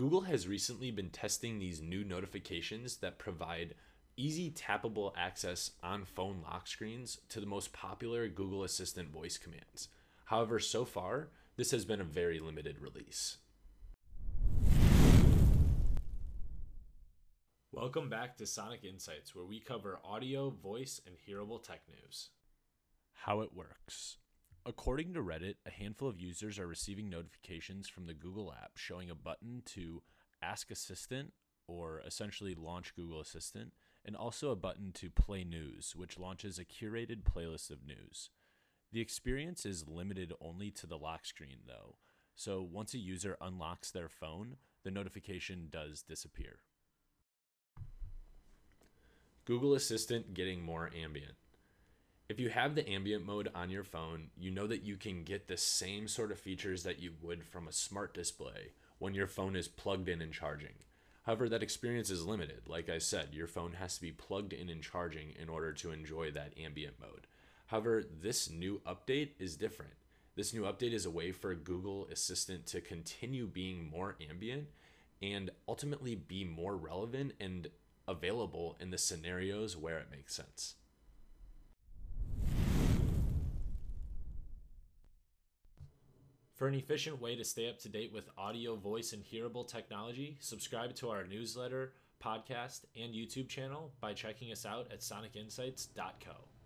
Google has recently been testing these new notifications that provide easy tappable access on phone lock screens to the most popular Google Assistant voice commands. However, so far, this has been a very limited release. Welcome back to Sonic Insights, where we cover audio, voice, and hearable tech news. How it works. According to Reddit, a handful of users are receiving notifications from the Google app showing a button to Ask Assistant, or essentially launch Google Assistant, and also a button to Play News, which launches a curated playlist of news. The experience is limited only to the lock screen, though, so once a user unlocks their phone, the notification does disappear. Google Assistant getting more ambient. If you have the ambient mode on your phone, you know that you can get the same sort of features that you would from a smart display when your phone is plugged in and charging. However, that experience is limited. Like I said, your phone has to be plugged in and charging in order to enjoy that ambient mode. However, this new update is different. This new update is a way for Google Assistant to continue being more ambient and ultimately be more relevant and available in the scenarios where it makes sense. For an efficient way to stay up to date with audio, voice, and hearable technology, subscribe to our newsletter, podcast, and YouTube channel by checking us out at sonicinsights.co.